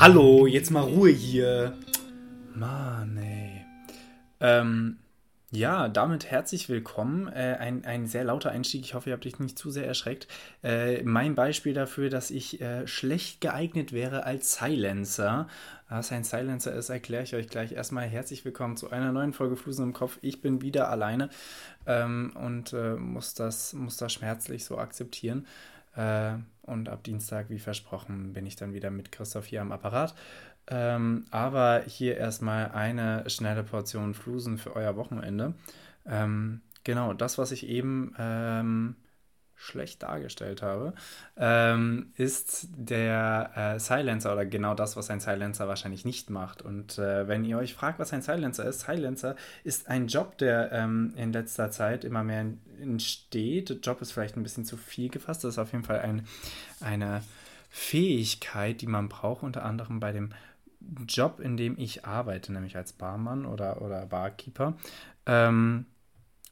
Hallo, jetzt mal Ruhe hier. Mann, ey. Ähm, ja, damit herzlich willkommen. Äh, ein, ein sehr lauter Einstieg. Ich hoffe, ihr habt euch nicht zu sehr erschreckt. Äh, mein Beispiel dafür, dass ich äh, schlecht geeignet wäre als Silencer. Was ein Silencer ist, erkläre ich euch gleich. Erstmal herzlich willkommen zu einer neuen Folge Flusen im Kopf. Ich bin wieder alleine ähm, und äh, muss, das, muss das schmerzlich so akzeptieren. Und ab Dienstag, wie versprochen, bin ich dann wieder mit Christoph hier am Apparat. Ähm, aber hier erstmal eine schnelle Portion Flusen für euer Wochenende. Ähm, genau, das, was ich eben ähm, schlecht dargestellt habe, ähm, ist der äh, Silencer oder genau das, was ein Silencer wahrscheinlich nicht macht. Und äh, wenn ihr euch fragt, was ein Silencer ist, Silencer ist ein Job, der ähm, in letzter Zeit immer mehr entsteht. Job ist vielleicht ein bisschen zu viel gefasst, das ist auf jeden Fall ein, eine Fähigkeit, die man braucht, unter anderem bei dem Job, in dem ich arbeite, nämlich als Barmann oder, oder Barkeeper. Ähm,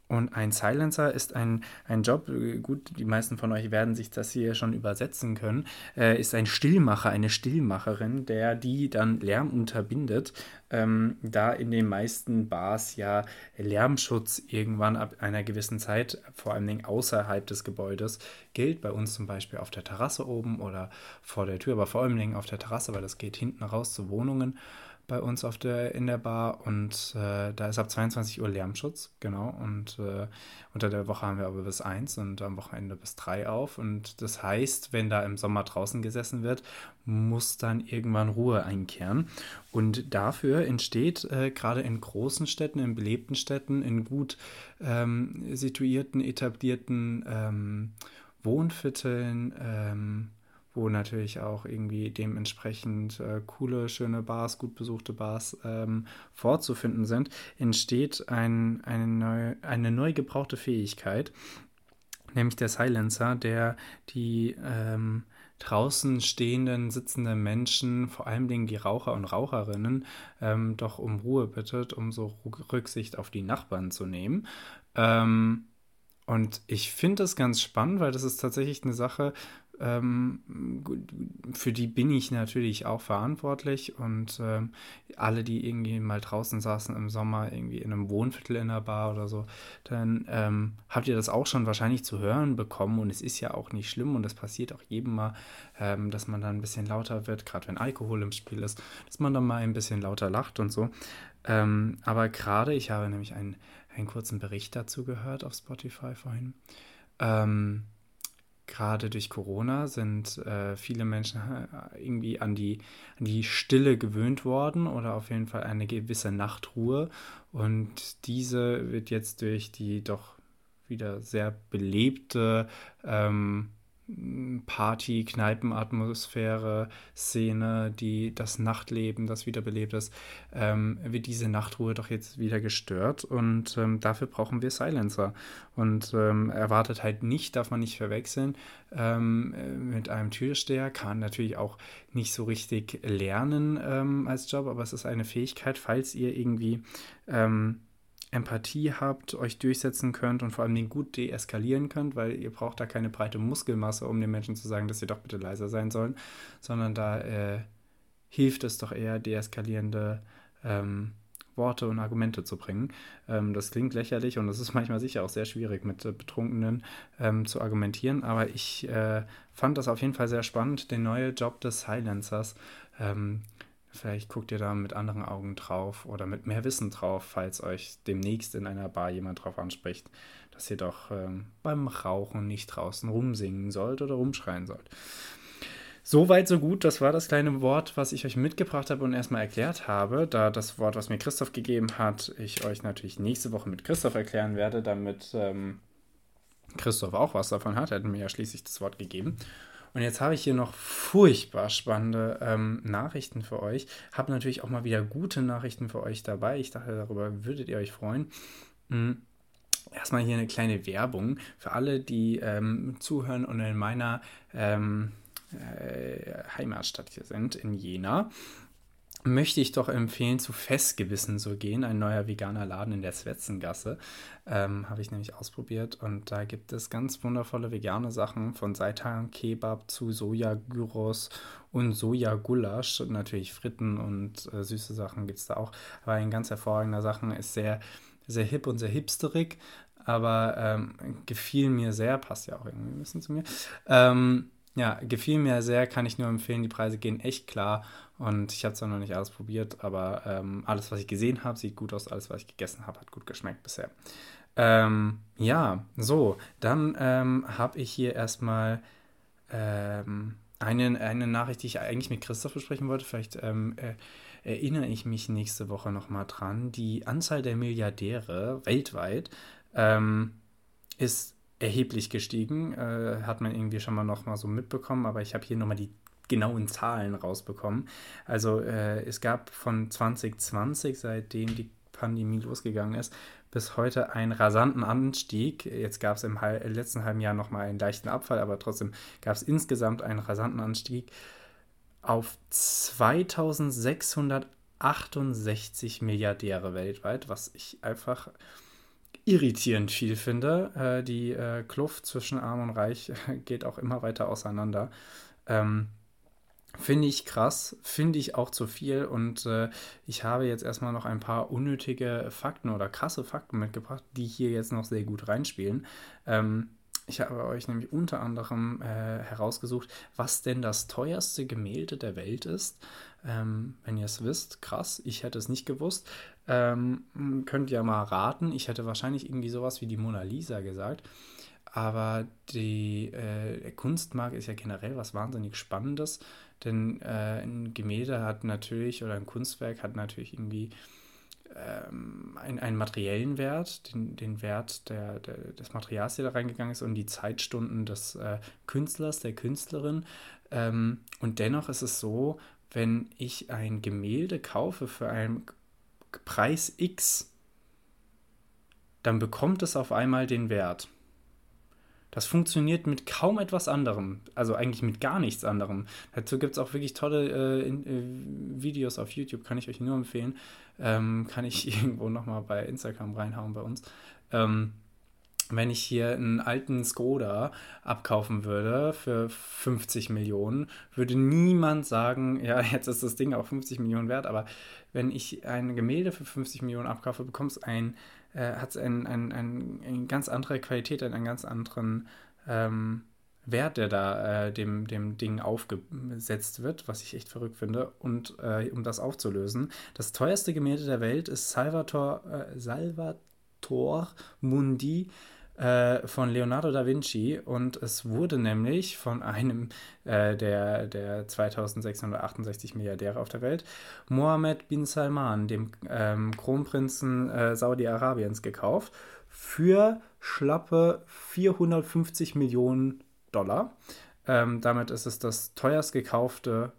und ein Silencer ist ein, ein Job, gut, die meisten von euch werden sich das hier schon übersetzen können, äh, ist ein Stillmacher, eine Stillmacherin, der die dann Lärm unterbindet, ähm, da in den meisten Bars ja Lärmschutz irgendwann ab einer gewissen Zeit, vor allen Dingen außerhalb des Gebäudes, gilt. Bei uns zum Beispiel auf der Terrasse oben oder vor der Tür, aber vor allen Dingen auf der Terrasse, weil das geht hinten raus zu Wohnungen bei uns auf der, in der Bar und äh, da ist ab 22 Uhr Lärmschutz, genau. Und äh, unter der Woche haben wir aber bis 1 und am Wochenende bis 3 auf. Und das heißt, wenn da im Sommer draußen gesessen wird, muss dann irgendwann Ruhe einkehren. Und dafür entsteht äh, gerade in großen Städten, in belebten Städten, in gut ähm, situierten, etablierten ähm, Wohnvierteln, ähm, wo natürlich auch irgendwie dementsprechend äh, coole, schöne Bars, gut besuchte Bars ähm, vorzufinden sind, entsteht ein, eine, neu, eine neu gebrauchte Fähigkeit, nämlich der Silencer, der die ähm, draußen stehenden, sitzenden Menschen, vor allem die Raucher und Raucherinnen, ähm, doch um Ruhe bittet, um so Rücksicht auf die Nachbarn zu nehmen. Ähm, und ich finde das ganz spannend, weil das ist tatsächlich eine Sache, ähm, für die bin ich natürlich auch verantwortlich und ähm, alle, die irgendwie mal draußen saßen im Sommer, irgendwie in einem Wohnviertel in der Bar oder so, dann ähm, habt ihr das auch schon wahrscheinlich zu hören bekommen und es ist ja auch nicht schlimm und es passiert auch jedem mal, ähm, dass man dann ein bisschen lauter wird, gerade wenn Alkohol im Spiel ist, dass man dann mal ein bisschen lauter lacht und so. Ähm, aber gerade, ich habe nämlich einen, einen kurzen Bericht dazu gehört auf Spotify vorhin. Ähm, gerade durch Corona sind äh, viele Menschen äh, irgendwie an die, an die Stille gewöhnt worden oder auf jeden Fall eine gewisse Nachtruhe. Und diese wird jetzt durch die doch wieder sehr belebte ähm, Party, Kneipenatmosphäre, Szene, die das Nachtleben, das wiederbelebt ist, ähm, wird diese Nachtruhe doch jetzt wieder gestört und ähm, dafür brauchen wir Silencer. Und ähm, erwartet halt nicht, darf man nicht verwechseln, ähm, mit einem Türsteher, kann natürlich auch nicht so richtig lernen ähm, als Job, aber es ist eine Fähigkeit, falls ihr irgendwie ähm, Empathie habt, euch durchsetzen könnt und vor allem gut deeskalieren könnt, weil ihr braucht da keine breite Muskelmasse, um den Menschen zu sagen, dass sie doch bitte leiser sein sollen, sondern da äh, hilft es doch eher, deeskalierende ähm, Worte und Argumente zu bringen. Ähm, das klingt lächerlich und das ist manchmal sicher auch sehr schwierig mit äh, Betrunkenen ähm, zu argumentieren, aber ich äh, fand das auf jeden Fall sehr spannend, den neuen Job des Silencers. Ähm, Vielleicht guckt ihr da mit anderen Augen drauf oder mit mehr Wissen drauf, falls euch demnächst in einer Bar jemand drauf anspricht, dass ihr doch ähm, beim Rauchen nicht draußen rumsingen sollt oder rumschreien sollt. Soweit, so gut. Das war das kleine Wort, was ich euch mitgebracht habe und erstmal erklärt habe. Da das Wort, was mir Christoph gegeben hat, ich euch natürlich nächste Woche mit Christoph erklären werde, damit ähm, Christoph auch was davon hat. Er hat mir ja schließlich das Wort gegeben. Und jetzt habe ich hier noch furchtbar spannende ähm, Nachrichten für euch. Habe natürlich auch mal wieder gute Nachrichten für euch dabei. Ich dachte, darüber würdet ihr euch freuen. Mhm. Erstmal hier eine kleine Werbung für alle, die ähm, zuhören und in meiner ähm, äh, Heimatstadt hier sind, in Jena. Möchte ich doch empfehlen, zu Festgewissen zu gehen. Ein neuer veganer Laden in der Swetzengasse. Ähm, Habe ich nämlich ausprobiert. Und da gibt es ganz wundervolle vegane Sachen von Seitan Kebab zu Soja-Gyros und Soja-Gulasch. Natürlich Fritten und äh, süße Sachen gibt es da auch. Aber ein ganz hervorragender Sachen ist sehr, sehr hip und sehr hipsterig. Aber ähm, gefiel mir sehr, passt ja auch irgendwie ein bisschen zu mir. Ähm, ja, gefiel mir sehr, kann ich nur empfehlen. Die Preise gehen echt klar und ich habe zwar noch nicht alles probiert, aber ähm, alles, was ich gesehen habe, sieht gut aus. Alles, was ich gegessen habe, hat gut geschmeckt bisher. Ähm, ja, so, dann ähm, habe ich hier erstmal ähm, eine, eine Nachricht, die ich eigentlich mit Christoph besprechen wollte. Vielleicht ähm, äh, erinnere ich mich nächste Woche nochmal dran. Die Anzahl der Milliardäre weltweit ähm, ist erheblich gestiegen. Äh, hat man irgendwie schon mal noch mal so mitbekommen, aber ich habe hier nochmal die genauen Zahlen rausbekommen. Also äh, es gab von 2020, seitdem die Pandemie losgegangen ist, bis heute einen rasanten Anstieg. Jetzt gab es im letzten halben Jahr nochmal einen leichten Abfall, aber trotzdem gab es insgesamt einen rasanten Anstieg auf 2668 Milliardäre weltweit, was ich einfach irritierend viel finde. Äh, die äh, Kluft zwischen Arm und Reich geht auch immer weiter auseinander. Ähm, Finde ich krass, finde ich auch zu viel und äh, ich habe jetzt erstmal noch ein paar unnötige Fakten oder krasse Fakten mitgebracht, die hier jetzt noch sehr gut reinspielen. Ähm, ich habe euch nämlich unter anderem äh, herausgesucht, was denn das teuerste Gemälde der Welt ist. Ähm, wenn ihr es wisst, krass, ich hätte es nicht gewusst. Ähm, könnt ihr mal raten. Ich hätte wahrscheinlich irgendwie sowas wie die Mona Lisa gesagt. Aber die, äh, der Kunstmarkt ist ja generell was wahnsinnig Spannendes. Denn äh, ein Gemälde hat natürlich, oder ein Kunstwerk hat natürlich irgendwie ähm, einen, materiellen Wert, den, den Wert der, der, des Materials, der da reingegangen ist, und die Zeitstunden des äh, Künstlers, der Künstlerin. Ähm, und dennoch ist es so, wenn ich ein Gemälde kaufe für einen Preis X, dann bekommt es auf einmal den Wert. Das funktioniert mit kaum etwas anderem, also eigentlich mit gar nichts anderem. Dazu gibt es auch wirklich tolle äh, in, äh, Videos auf YouTube, kann ich euch nur empfehlen. Ähm, kann ich irgendwo nochmal bei Instagram reinhauen bei uns. Ähm, wenn ich hier einen alten Skoda abkaufen würde für 50 Millionen, würde niemand sagen, ja, jetzt ist das Ding auch 50 Millionen wert, aber wenn ich ein Gemälde für 50 Millionen abkaufe, bekommst ein äh, hat es ein, ein, ein, eine ganz andere Qualität, einen ganz anderen ähm, Wert, der da äh, dem, dem Ding aufgesetzt wird, was ich echt verrückt finde. Und äh, um das aufzulösen, das teuerste Gemälde der Welt ist Salvator, äh, Salvator Mundi äh, von Leonardo da Vinci und es wurde nämlich von einem äh, der, der 2668 Milliardäre auf der Welt, Mohammed bin Salman, dem ähm, Kronprinzen äh, Saudi-Arabiens, gekauft für schlappe 450 Millionen Dollar. Ähm, damit ist es das teuerst gekaufte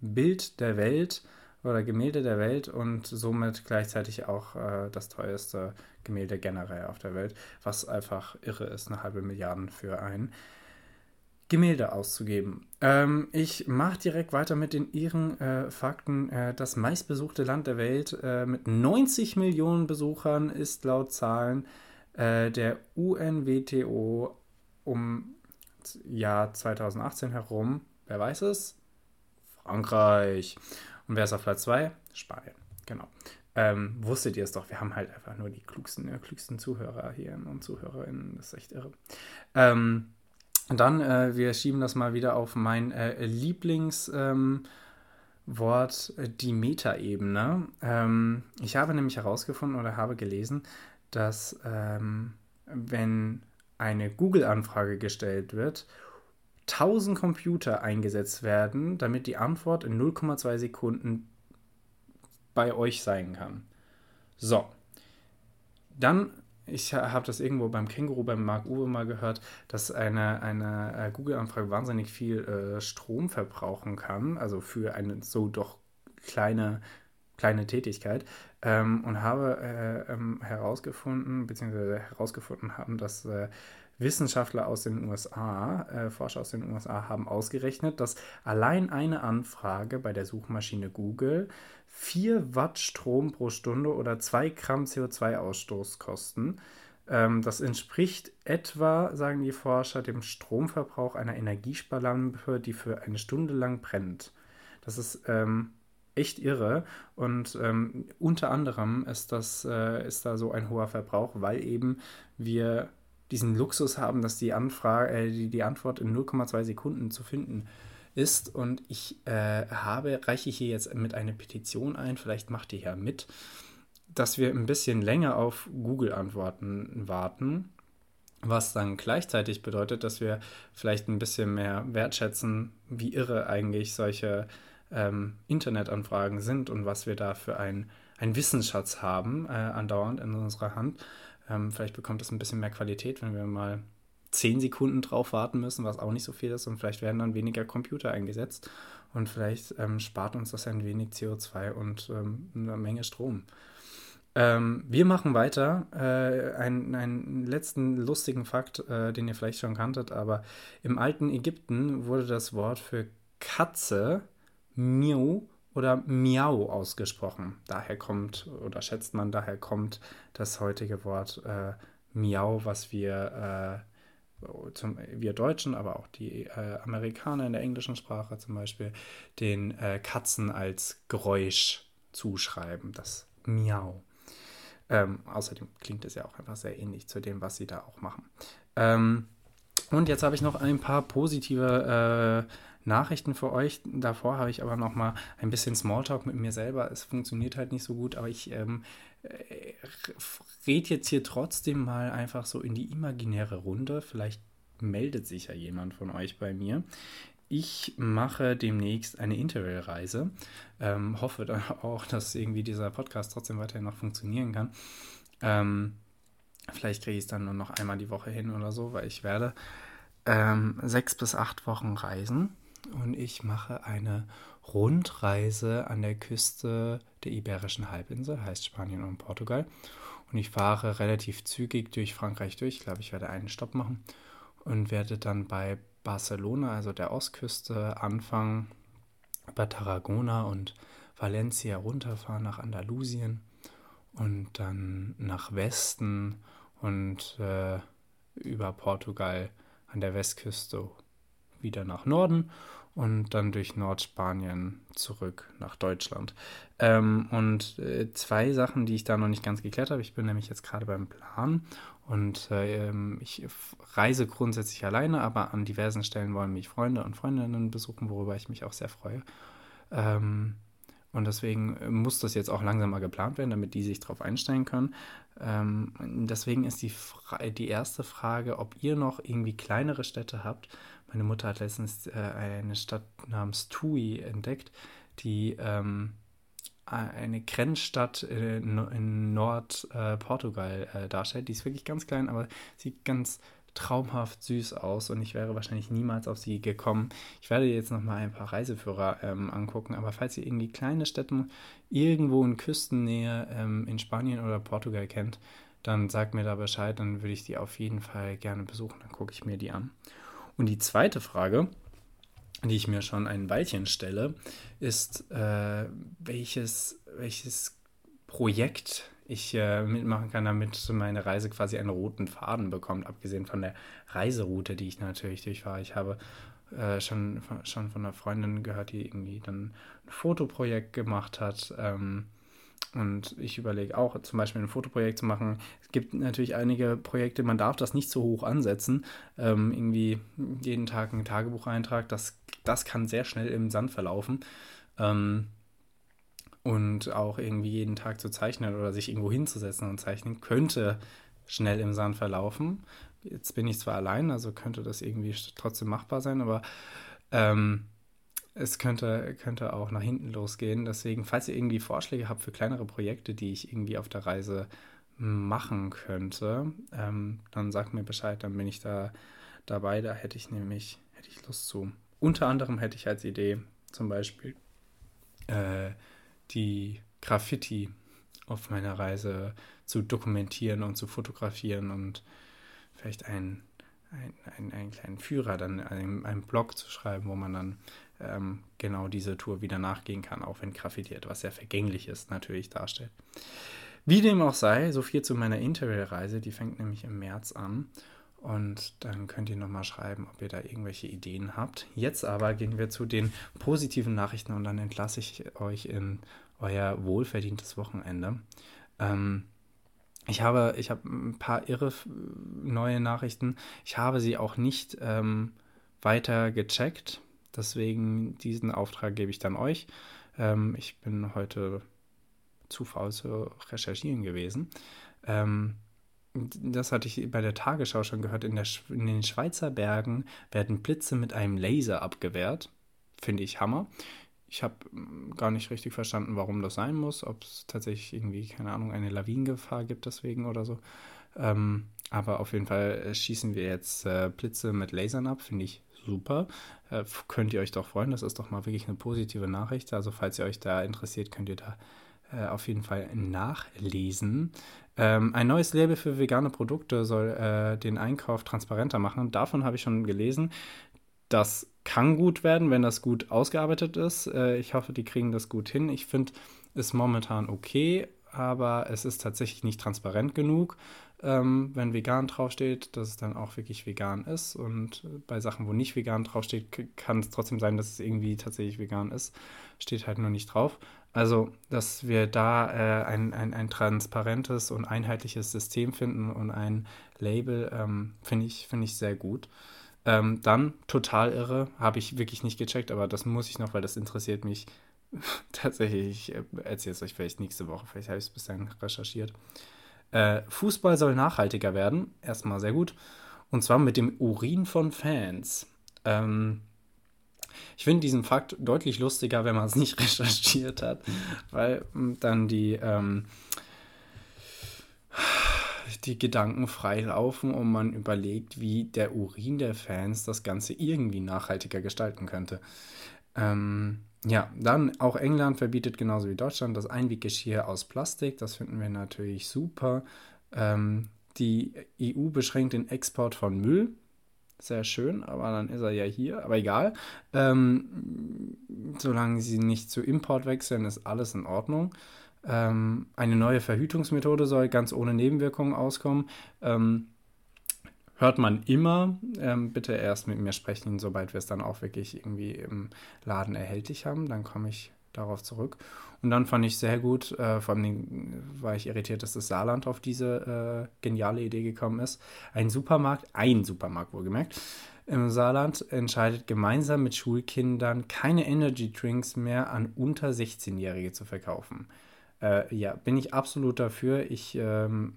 Bild der Welt oder Gemälde der Welt und somit gleichzeitig auch äh, das teuerste Gemälde generell auf der Welt, was einfach irre ist, eine halbe Milliarde für ein Gemälde auszugeben. Ähm, ich mache direkt weiter mit den ihren äh, Fakten. Äh, das meistbesuchte Land der Welt äh, mit 90 Millionen Besuchern ist laut Zahlen äh, der UNWTO um Jahr 2018 herum. Wer weiß es? Frankreich. Und wer ist auf Platz 2? Spanien. Genau. Ähm, wusstet ihr es doch, wir haben halt einfach nur die klugsten, äh, klügsten Zuhörer hier und Zuhörerinnen. Das ist echt irre. Ähm, dann, äh, wir schieben das mal wieder auf mein äh, Lieblingswort, ähm, äh, die Metaebene. Ähm, ich habe nämlich herausgefunden oder habe gelesen, dass ähm, wenn eine Google-Anfrage gestellt wird, 1000 Computer eingesetzt werden, damit die Antwort in 0,2 Sekunden bei euch sein kann. So. Dann, ich habe das irgendwo beim Känguru, beim Marc Uwe mal gehört, dass eine, eine äh, Google-Anfrage wahnsinnig viel äh, Strom verbrauchen kann, also für eine so doch kleine, kleine Tätigkeit. Ähm, und habe äh, ähm, herausgefunden, beziehungsweise herausgefunden haben, dass äh, Wissenschaftler aus den USA, äh, Forscher aus den USA haben ausgerechnet, dass allein eine Anfrage bei der Suchmaschine Google 4 Watt Strom pro Stunde oder 2 Gramm CO2-Ausstoß kosten. Ähm, das entspricht etwa, sagen die Forscher, dem Stromverbrauch einer Energiesparlampe, die für eine Stunde lang brennt. Das ist ähm, echt irre. Und ähm, unter anderem ist, das, äh, ist da so ein hoher Verbrauch, weil eben wir diesen Luxus haben, dass die, Anfrage, äh, die, die Antwort in 0,2 Sekunden zu finden ist. Und ich äh, habe, reiche hier jetzt mit einer Petition ein, vielleicht macht ihr ja mit, dass wir ein bisschen länger auf Google-Antworten warten. Was dann gleichzeitig bedeutet, dass wir vielleicht ein bisschen mehr wertschätzen, wie irre eigentlich solche ähm, Internetanfragen sind und was wir da für ein, ein Wissensschatz haben, äh, andauernd in unserer Hand. Ähm, vielleicht bekommt es ein bisschen mehr Qualität, wenn wir mal zehn Sekunden drauf warten müssen, was auch nicht so viel ist. Und vielleicht werden dann weniger Computer eingesetzt. Und vielleicht ähm, spart uns das ein wenig CO2 und ähm, eine Menge Strom. Ähm, wir machen weiter. Äh, einen, einen letzten lustigen Fakt, äh, den ihr vielleicht schon kanntet, aber im alten Ägypten wurde das Wort für Katze Miu oder Miau ausgesprochen. Daher kommt, oder schätzt man, daher kommt das heutige Wort äh, Miau, was wir, äh, zum, wir Deutschen, aber auch die äh, Amerikaner in der englischen Sprache zum Beispiel, den äh, Katzen als Geräusch zuschreiben, das Miau. Ähm, außerdem klingt es ja auch einfach sehr ähnlich zu dem, was sie da auch machen. Ähm, und jetzt habe ich noch ein paar positive äh, Nachrichten für euch. Davor habe ich aber noch mal ein bisschen Smalltalk mit mir selber. Es funktioniert halt nicht so gut, aber ich ähm, äh, rede jetzt hier trotzdem mal einfach so in die imaginäre Runde. Vielleicht meldet sich ja jemand von euch bei mir. Ich mache demnächst eine Interrail-Reise. Ähm, hoffe dann auch, dass irgendwie dieser Podcast trotzdem weiterhin noch funktionieren kann. Ähm, vielleicht kriege ich es dann nur noch einmal die Woche hin oder so, weil ich werde ähm, sechs bis acht Wochen reisen und ich mache eine Rundreise an der Küste der Iberischen Halbinsel, heißt Spanien und Portugal. Und ich fahre relativ zügig durch Frankreich durch. Ich glaube, ich werde einen Stopp machen und werde dann bei Barcelona, also der Ostküste, anfangen, über Tarragona und Valencia runterfahren nach Andalusien und dann nach Westen und äh, über Portugal an der Westküste wieder nach Norden und dann durch Nordspanien zurück nach Deutschland. Ähm, und äh, zwei Sachen, die ich da noch nicht ganz geklärt habe. Ich bin nämlich jetzt gerade beim Plan und äh, ich reise grundsätzlich alleine, aber an diversen Stellen wollen mich Freunde und Freundinnen besuchen, worüber ich mich auch sehr freue. Ähm, und deswegen muss das jetzt auch langsam mal geplant werden, damit die sich darauf einstellen können. Ähm, deswegen ist die, die erste Frage, ob ihr noch irgendwie kleinere Städte habt, meine Mutter hat letztens äh, eine Stadt namens Tui entdeckt, die ähm, eine Grenzstadt in, in Nordportugal äh, äh, darstellt. Die ist wirklich ganz klein, aber sieht ganz traumhaft süß aus und ich wäre wahrscheinlich niemals auf sie gekommen. Ich werde jetzt noch mal ein paar Reiseführer ähm, angucken, aber falls ihr irgendwie kleine Städte irgendwo in Küstennähe ähm, in Spanien oder Portugal kennt, dann sagt mir da Bescheid, dann würde ich die auf jeden Fall gerne besuchen, dann gucke ich mir die an. Und die zweite Frage, die ich mir schon ein Weilchen stelle, ist, äh, welches, welches Projekt ich äh, mitmachen kann, damit meine Reise quasi einen roten Faden bekommt, abgesehen von der Reiseroute, die ich natürlich durchfahre. Ich habe äh, schon, schon von einer Freundin gehört, die irgendwie dann ein Fotoprojekt gemacht hat. Ähm, und ich überlege auch, zum Beispiel ein Fotoprojekt zu machen. Es gibt natürlich einige Projekte, man darf das nicht so hoch ansetzen. Ähm, irgendwie jeden Tag ein Tagebucheintrag, das, das kann sehr schnell im Sand verlaufen. Ähm, und auch irgendwie jeden Tag zu zeichnen oder sich irgendwo hinzusetzen und zeichnen, könnte schnell im Sand verlaufen. Jetzt bin ich zwar allein, also könnte das irgendwie trotzdem machbar sein, aber ähm, es könnte, könnte auch nach hinten losgehen. Deswegen, falls ihr irgendwie Vorschläge habt für kleinere Projekte, die ich irgendwie auf der Reise machen könnte, ähm, dann sagt mir Bescheid, dann bin ich da dabei. Da hätte ich nämlich, hätte ich Lust zu. Unter anderem hätte ich als Idee zum Beispiel äh, die Graffiti auf meiner Reise zu dokumentieren und zu fotografieren und vielleicht ein, einen, einen kleinen Führer, dann einen, einen Blog zu schreiben, wo man dann ähm, genau diese Tour wieder nachgehen kann, auch wenn Graffiti etwas sehr Vergängliches natürlich darstellt. Wie dem auch sei, so viel zu meiner Interrail-Reise, die fängt nämlich im März an. Und dann könnt ihr nochmal schreiben, ob ihr da irgendwelche Ideen habt. Jetzt aber gehen wir zu den positiven Nachrichten und dann entlasse ich euch in euer wohlverdientes Wochenende. Ähm, ich habe, ich habe ein paar irre neue Nachrichten. Ich habe sie auch nicht ähm, weiter gecheckt. Deswegen diesen Auftrag gebe ich dann euch. Ähm, ich bin heute zu faul zu recherchieren gewesen. Ähm, das hatte ich bei der Tagesschau schon gehört. In, der, in den Schweizer Bergen werden Blitze mit einem Laser abgewehrt. Finde ich Hammer. Ich habe hm, gar nicht richtig verstanden, warum das sein muss, ob es tatsächlich irgendwie, keine Ahnung, eine Lawinengefahr gibt deswegen oder so. Ähm, aber auf jeden Fall äh, schießen wir jetzt äh, Blitze mit Lasern ab, finde ich super. Äh, könnt ihr euch doch freuen, das ist doch mal wirklich eine positive Nachricht. Also falls ihr euch da interessiert, könnt ihr da äh, auf jeden Fall nachlesen. Ähm, ein neues Label für vegane Produkte soll äh, den Einkauf transparenter machen. Davon habe ich schon gelesen. Das kann gut werden, wenn das gut ausgearbeitet ist. Äh, ich hoffe, die kriegen das gut hin. Ich finde es momentan okay, aber es ist tatsächlich nicht transparent genug, ähm, wenn vegan draufsteht, dass es dann auch wirklich vegan ist. Und bei Sachen, wo nicht vegan draufsteht, kann es trotzdem sein, dass es irgendwie tatsächlich vegan ist. Steht halt nur nicht drauf. Also, dass wir da äh, ein, ein, ein transparentes und einheitliches System finden und ein Label, ähm, finde ich, find ich sehr gut. Ähm, dann, total irre, habe ich wirklich nicht gecheckt, aber das muss ich noch, weil das interessiert mich tatsächlich. Ich äh, erzähle es euch vielleicht nächste Woche, vielleicht habe ich es bis dahin recherchiert. Äh, Fußball soll nachhaltiger werden, erstmal sehr gut. Und zwar mit dem Urin von Fans. Ähm, ich finde diesen Fakt deutlich lustiger, wenn man es nicht recherchiert hat, weil hm, dann die, ähm, die Gedanken freilaufen und man überlegt, wie der Urin der Fans das Ganze irgendwie nachhaltiger gestalten könnte. Ähm, ja, dann auch England verbietet genauso wie Deutschland das Einweggeschirr aus Plastik. Das finden wir natürlich super. Ähm, die EU beschränkt den Export von Müll. Sehr schön, aber dann ist er ja hier. Aber egal. Ähm, solange sie nicht zu Import wechseln, ist alles in Ordnung. Ähm, eine neue Verhütungsmethode soll ganz ohne Nebenwirkungen auskommen. Ähm, hört man immer. Ähm, bitte erst mit mir sprechen, sobald wir es dann auch wirklich irgendwie im Laden erhältlich haben. Dann komme ich darauf zurück. Und dann fand ich sehr gut, äh, vor allem war ich irritiert, dass das Saarland auf diese äh, geniale Idee gekommen ist. Ein Supermarkt, ein Supermarkt wohlgemerkt, im Saarland entscheidet gemeinsam mit Schulkindern keine Energy Drinks mehr an unter 16-Jährige zu verkaufen. Äh, ja, bin ich absolut dafür. Ich ähm,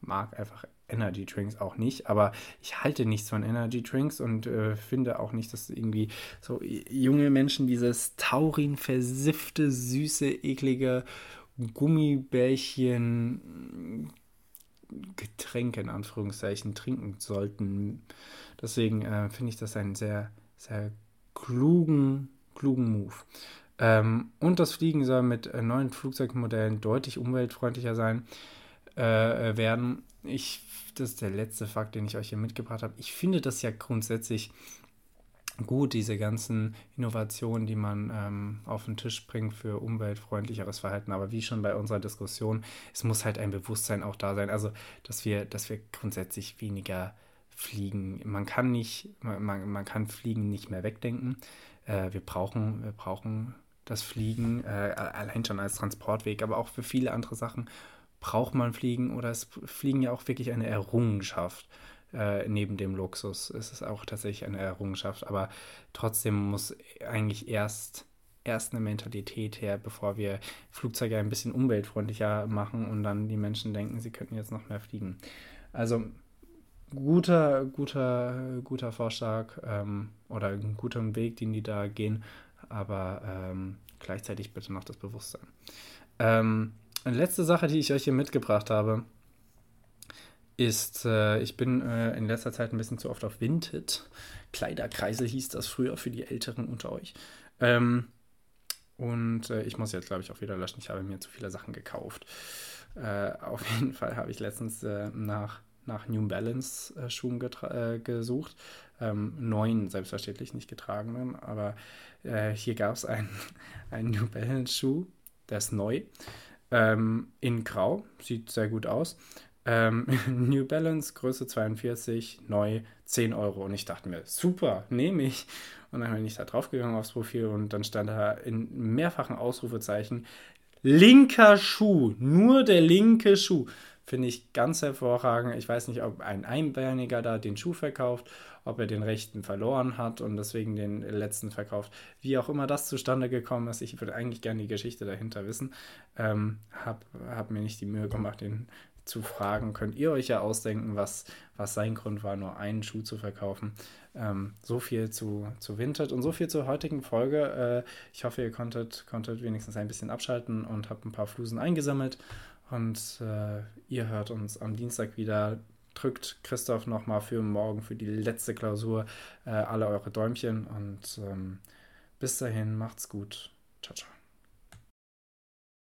mag einfach Energy Drinks auch nicht, aber ich halte nichts von Energy Drinks und äh, finde auch nicht, dass irgendwie so junge Menschen dieses taurin versiffte, süße, eklige Gummibärchen Getränke in Anführungszeichen trinken sollten. Deswegen äh, finde ich das einen sehr, sehr klugen, klugen Move. Ähm, und das Fliegen soll mit äh, neuen Flugzeugmodellen deutlich umweltfreundlicher sein äh, werden. Ich, das ist der letzte Fakt, den ich euch hier mitgebracht habe. Ich finde das ja grundsätzlich gut, diese ganzen Innovationen, die man ähm, auf den Tisch bringt für umweltfreundlicheres Verhalten. Aber wie schon bei unserer Diskussion, es muss halt ein Bewusstsein auch da sein. Also, dass wir, dass wir grundsätzlich weniger fliegen. Man kann nicht, man, man kann Fliegen nicht mehr wegdenken. Äh, wir brauchen, wir brauchen das Fliegen, äh, allein schon als Transportweg, aber auch für viele andere Sachen braucht man Fliegen oder ist Fliegen ja auch wirklich eine Errungenschaft. Äh, neben dem Luxus ist es auch tatsächlich eine Errungenschaft, aber trotzdem muss eigentlich erst, erst eine Mentalität her, bevor wir Flugzeuge ein bisschen umweltfreundlicher machen und dann die Menschen denken, sie könnten jetzt noch mehr fliegen. Also guter, guter, guter Vorschlag ähm, oder ein guter Weg, den die da gehen, aber ähm, gleichzeitig bitte noch das Bewusstsein. Ähm, eine letzte Sache, die ich euch hier mitgebracht habe, ist, äh, ich bin äh, in letzter Zeit ein bisschen zu oft auf Vinted. Kleiderkreisel hieß das früher für die Älteren unter euch. Ähm, und äh, ich muss jetzt, glaube ich, auch wieder löschen. Ich habe mir zu viele Sachen gekauft. Äh, auf jeden Fall habe ich letztens äh, nach, nach New Balance äh, Schuhen gesucht. Ähm, neuen, selbstverständlich nicht getragenen, aber hier gab es einen, einen New Balance Schuh, der ist neu, ähm, in Grau, sieht sehr gut aus. Ähm, New Balance, Größe 42, neu, 10 Euro. Und ich dachte mir, super, nehme ich. Und dann bin ich da draufgegangen aufs Profil und dann stand da in mehrfachen Ausrufezeichen, linker Schuh, nur der linke Schuh. Finde ich ganz hervorragend. Ich weiß nicht, ob ein Einbeiniger da den Schuh verkauft, ob er den rechten verloren hat und deswegen den letzten verkauft. Wie auch immer das zustande gekommen ist, ich würde eigentlich gerne die Geschichte dahinter wissen. Ähm, habe hab mir nicht die Mühe gemacht, den zu fragen, könnt ihr euch ja ausdenken, was, was sein Grund war, nur einen Schuh zu verkaufen. Ähm, so viel zu, zu Vinted und so viel zur heutigen Folge. Äh, ich hoffe, ihr konntet, konntet wenigstens ein bisschen abschalten und habt ein paar Flusen eingesammelt. Und äh, ihr hört uns am Dienstag wieder. Drückt Christoph nochmal für morgen, für die letzte Klausur, äh, alle eure Däumchen. Und ähm, bis dahin, macht's gut. Ciao, ciao.